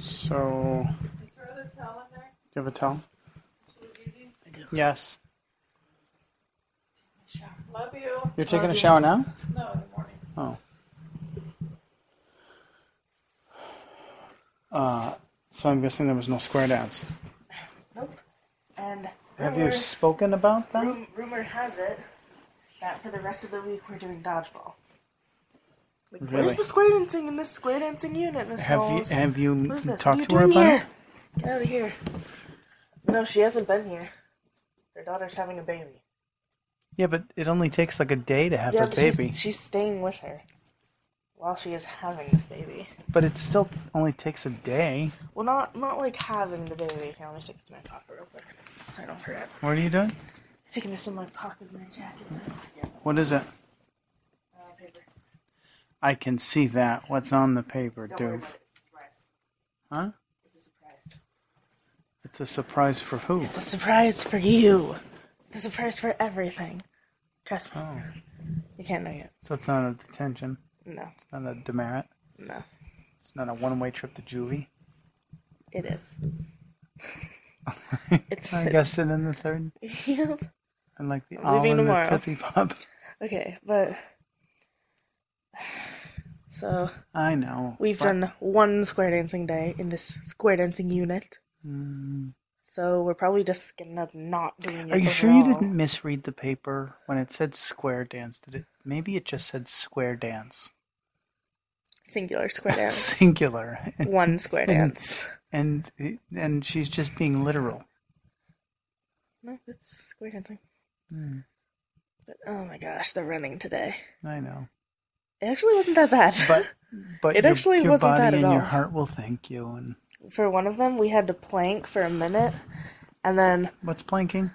So, Is there other towel in there? do you have a towel? Should we do these? Yes. Love you. You're taking Love a you. shower now? No, in the morning. Oh. Uh, so I'm guessing there was no square dance. Nope. And Have you spoken about that? rumor has it that for the rest of the week we're doing dodgeball. Like, Really? Where's the square dancing in this square dancing unit, Miss Have you have you What is this? talked to her about doing it? Get out of here. No, she hasn't been here. Her daughter's having a baby. Yeah, but it only takes like a day to have yeah, a but baby. She's, she's staying with her while she is having this baby. But it still only takes a day. Well, not not like having the baby. Here, let me stick this in my pocket real quick, so I don't forget. What are you doing? Sticking this in my pocket of my jacket. So I don't forget. What is it? Paper. I can see that. What's on the paper, Don't worry dude? about it. It's a surprise. Huh? It's a surprise. It's a surprise for who? It's a surprise for you. It's a surprise for everything. Trust me. Oh, You can't know yet. so it's not a detention. No, It's not a demerit. no. It's not a one-way trip to Julie. It is. It's- I it's- guessed it in the third. Yep. And like the I'm all leaving in the tomorrow. Tootsie Pop. Okay, but so I know. we've but- done one square dancing day in this square dancing unit. Mm. So we're probably just gonna not doing it. Are you sure you didn't misread the paper when it said square dance? Did it? Maybe it just said square dance. Singular square dance. Singular. one square dance. And and she's just being literal. No, it's square dancing. Hmm, But oh my gosh, the running today. I know. It actually wasn't that bad. But but It your, actually your wasn't body bad at and your heart will thank you. And for one of them, we had to plank for a minute, and then what's planking?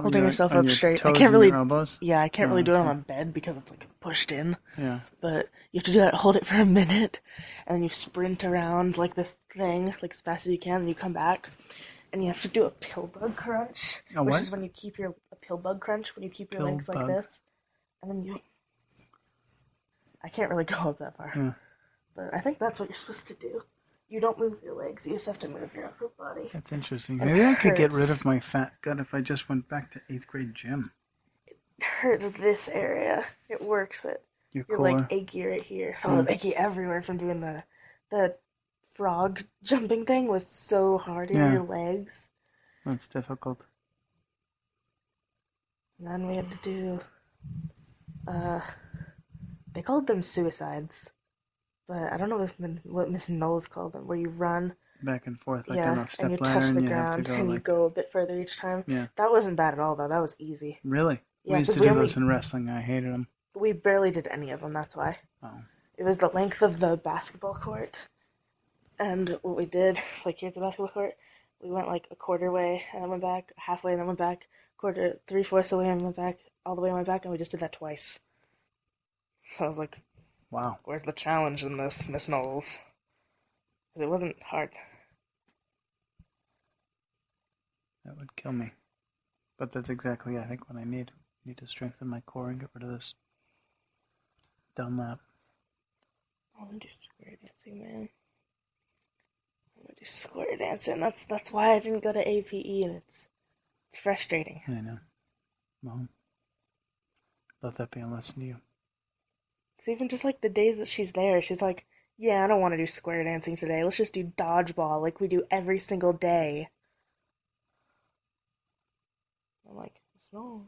Holding you're yourself on up your straight. I toes can't and really- your elbows. yeah, I can't Oh, really do it on my bed because it's like pushed in. Yeah. But you have to do that, hold it for a minute, and then you sprint around like this thing, like as fast as you can, and you come back, and you have to do a pill bug crunch, A which what? is when you keep your a pill bug crunch when you keep your Pill legs like bug. this, and then you. I can't really go up that far, Yeah. but I think that's what you're supposed to do. You don't move your legs; you just have to move your upper body. That's interesting. Maybe I could get rid of my fat gut if I just went back to eighth grade gym. It hurts this area. It works it. Your You're core. like achy right here. So I was achy everywhere from doing the the frog jumping thing was so hard in Yeah. your legs. That's difficult. And then we have to do uh they called them suicides. But I don't know what Miss Knowles called them, where you run, Back and forth like yeah, on a and you ladder, touch and the you have to ground, and you go a bit further each time. Yeah. That wasn't bad at all, though. That was easy. Really? Yeah, we used to do only- those in wrestling. I hated them. We barely did any of them. That's why. Oh. It was the length of the basketball court. And what we did, like here's the basketball court, we went like a quarter way and then went back, halfway and then went back, quarter, three fourths away the way and went back, all the way and went back, and we just did that twice. So I was like, Wow. where's the challenge in this, Miss Knowles? Because it wasn't hard. That would kill me. But that's exactly, I think, what I need. I need to strengthen my core and get rid of this Dunlap. Oh, I want to do square dancing, man. I want to do square dancing. That's that's why I didn't go to APE, and it's it's frustrating. I know. Well, let that be a lesson to you. Because even just like the days that she's there, she's like, yeah, I don't want to do square dancing today. Let's just do dodgeball like we do every single day. I'm like, Snows.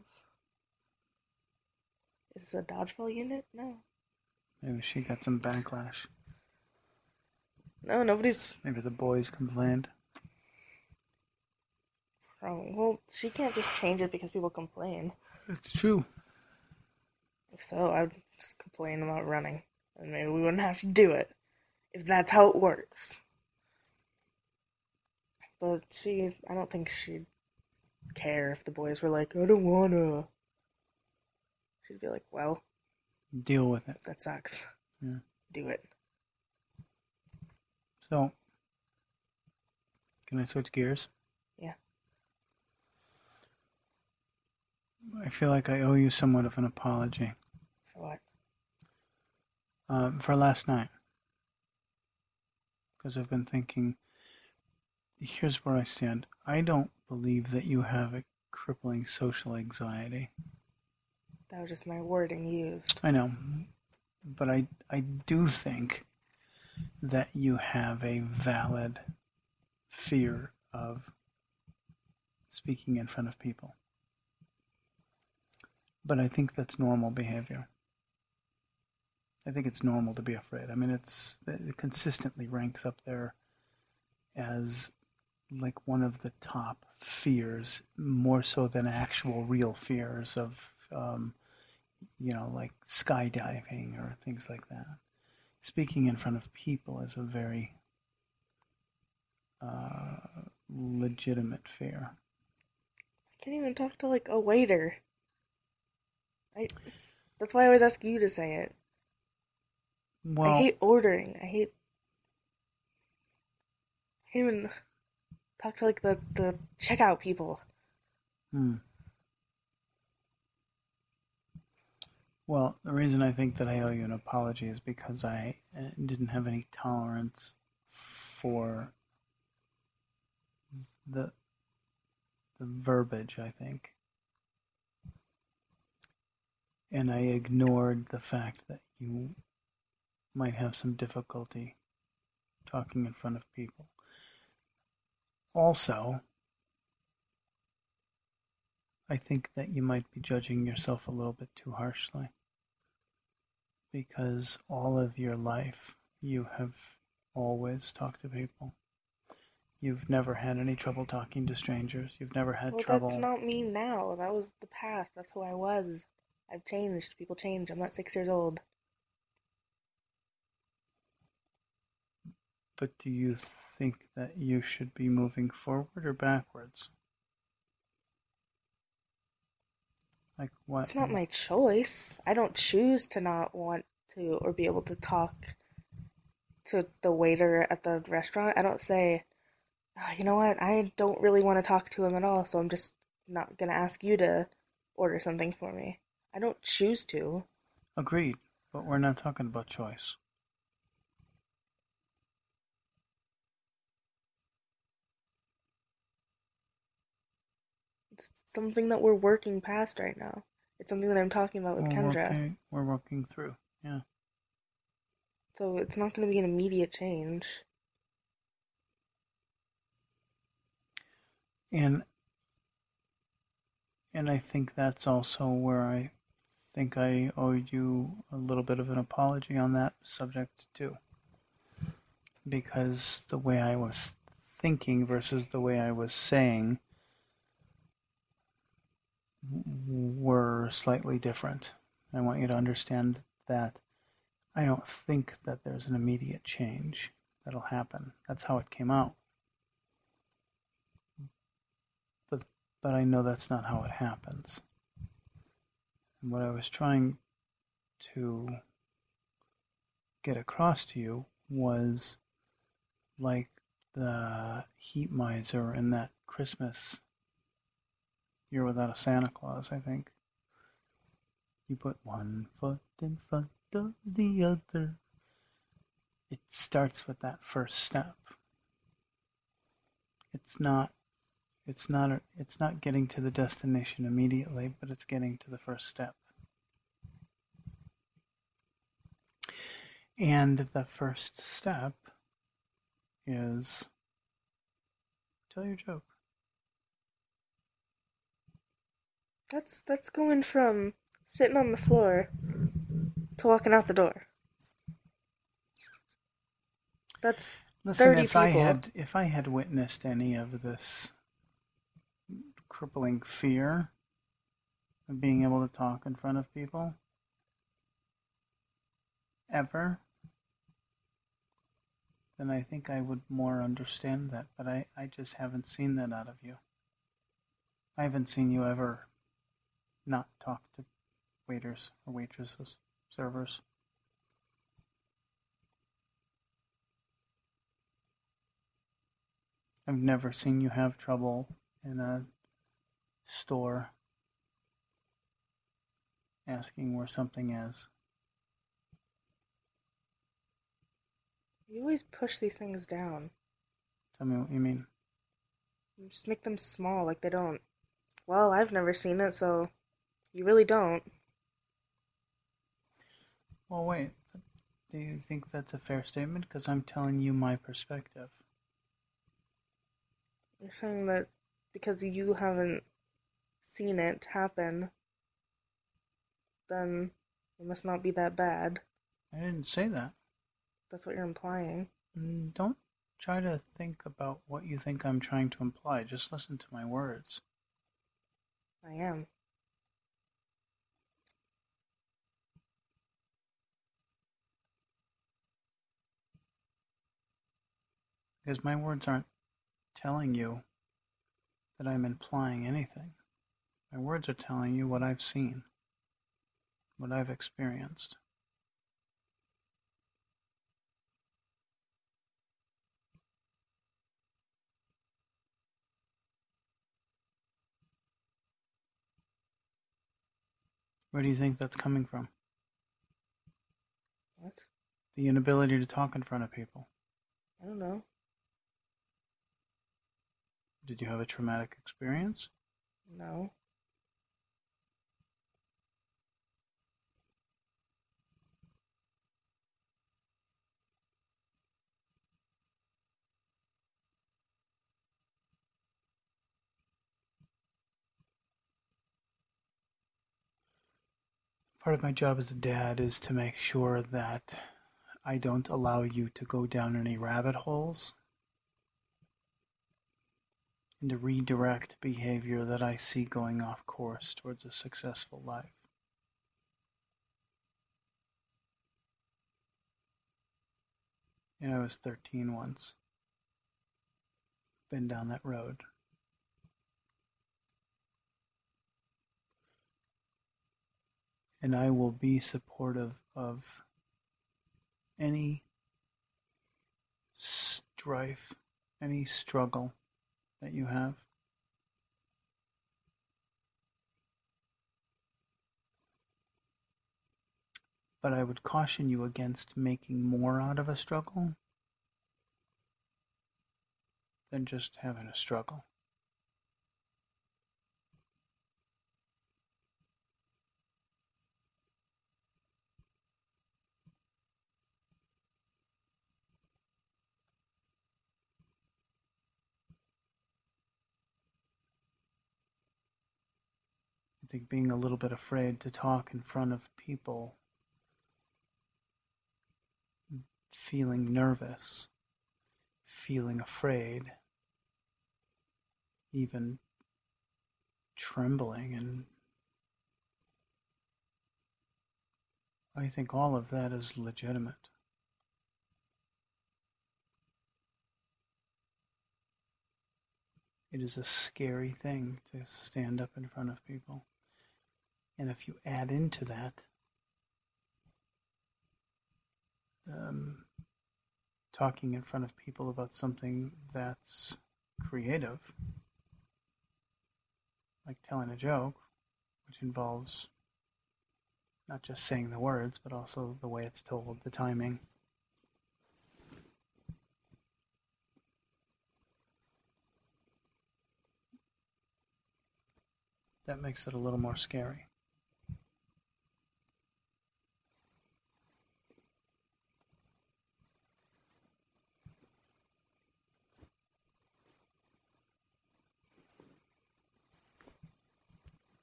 Is this a dodgeball unit? No. Maybe she got some backlash. No, nobody's. Maybe the boys complained. Oh, well, she can't just change it because people complain. It's true. If so, I'd just complain about running. And maybe we wouldn't have to do it. If that's how it works. But she, I don't think she'd care if the boys were like, I don't wanna. She'd be like, well, Deal with it. that sucks. Yeah. Do it. So, can I switch gears? Yeah. I feel like I owe you somewhat of an apology For what? um, for last night. because I've been thinking. Here's where I stand. I don't believe that you have a crippling social anxiety. That was just my wording used. I know, but I I do think that you have a valid fear of speaking in front of people. But I think that's normal behavior. I think it's normal to be afraid. I mean, it's it consistently ranks up there as like one of the top fears, more so than actual real fears of, um, you know, like skydiving or things like that. Speaking in front of people is a very uh, legitimate fear. I can't even talk to like a waiter. I. That's why I always ask you to say it. Well, I hate ordering. I hate. I can't even talk to like the the checkout people. Hmm. Well, the reason I think that I owe you an apology is because I uh, didn't have any tolerance for the the verbiage, I think. And I ignored the fact that you might have some difficulty talking in front of people. Also, I think that you might be judging yourself a little bit too harshly. Because all of your life, you have always talked to people. You've never had any trouble talking to strangers. You've never had Well, trouble. that's not me now. That was the past. That's who I was. I've changed. People change. I'm not six years old. But do you think that you should be moving forward or backwards? Like what? It's not my choice. I don't choose to not want to or be able to talk to the waiter at the restaurant. I don't say, "Ah, you know what, I don't really want to talk to him at all, so I'm just not gonna ask you to order something for me. I don't choose to. Agreed, but we're not talking about choice. It's something that we're working past right now. It's something that I'm talking about with we're Kendra. working, we're working through. Yeah. So it's not gonna be an immediate change. And and I think that's also where I think I owe you a little bit of an apology on that subject too. Because the way I was thinking versus the way I was saying were slightly different. I want you to understand that I don't think that there's an immediate change that'll happen. That's how it came out. But but I know that's not how it happens. And what I was trying to get across to you was like the heat miser in that Christmas Year Without a Santa Claus, I think. You put one foot in front of the other. It starts with that first step. It's not it's not a, it's not getting to the destination immediately, but it's getting to the first step. And the first step is tell your joke. That's that's going from sitting on the floor to walking out the door. That's Listen, 30 if I had if I had witnessed any of this crippling fear of being able to talk in front of people ever, then I think I would more understand that. But I, I just haven't seen that out of you. I haven't seen you ever not talk to waiters or waitresses, servers. I've never seen you have trouble in a store asking where something is. You always push these things down. Tell me what you mean. You just make them small, like they don't. Well, I've never seen it, so you really don't. Well, wait. Do you think that's a fair statement? Because I'm telling you my perspective. You're saying that because you haven't seen it happen, then it must not be that bad. I didn't say that. That's what you're implying. Mm, Don't try to think about what you think I'm trying to imply. Just listen to my words. I am. Because my words aren't telling you that I'm implying anything. My words are telling you what I've seen, what I've experienced. Where do you think that's coming from? What? The inability to talk in front of people. I don't know. Did you have a traumatic experience? No. Part of my job as a dad is to make sure that I don't allow you to go down any rabbit holes and to redirect behavior that I see going off course towards a successful life. And I was 13 once. Been down that road. And I will be supportive of any strife, any struggle that you have. But I would caution you against making more out of a struggle than just having a struggle. Think being a little bit afraid to talk in front of people, feeling nervous, feeling afraid, even trembling, and I think all of that is legitimate. It is a scary thing to stand up in front of people. And if you add into that um, talking in front of people about something that's creative, like telling a joke, which involves not just saying the words, but also the way it's told, the timing. That makes it a little more scary.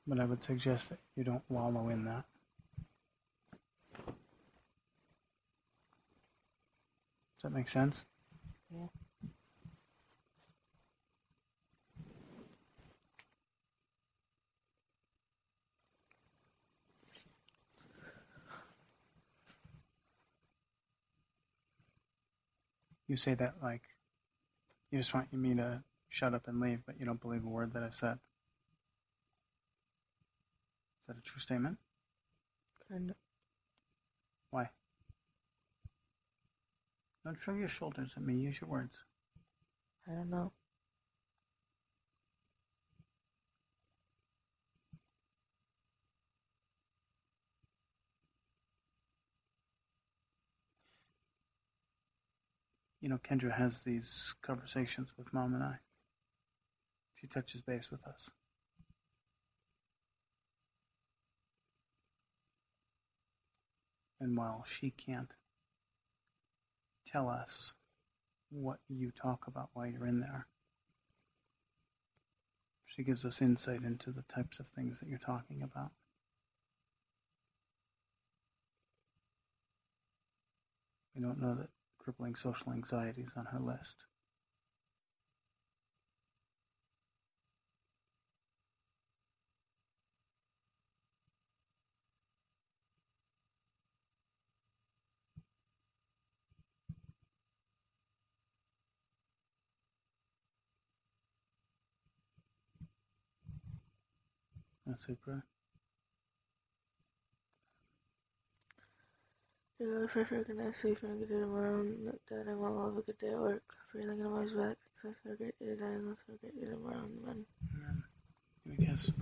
But I would suggest that you don't wallow in that. Does that make sense? Yeah. You say that like you just want me to shut up and leave, but you don't believe a word that I said. Is that a true statement? Kind of. Why? Don't shrug your shoulders at me. Use your words. I don't know. you know, Kendra has these conversations with mom and I. She touches base with us. And while she can't tell us what you talk about while you're in there, she gives us insight into the types of things that you're talking about. We don't know that crippling social anxiety is on her list. That's it, pray. Yeah, I prefer can actually if I can do tomorrow. That I will have a good day at work. Feeling in my back. So a great day today and it's a great day tomorrow. Amen. Amen. Give me a kiss.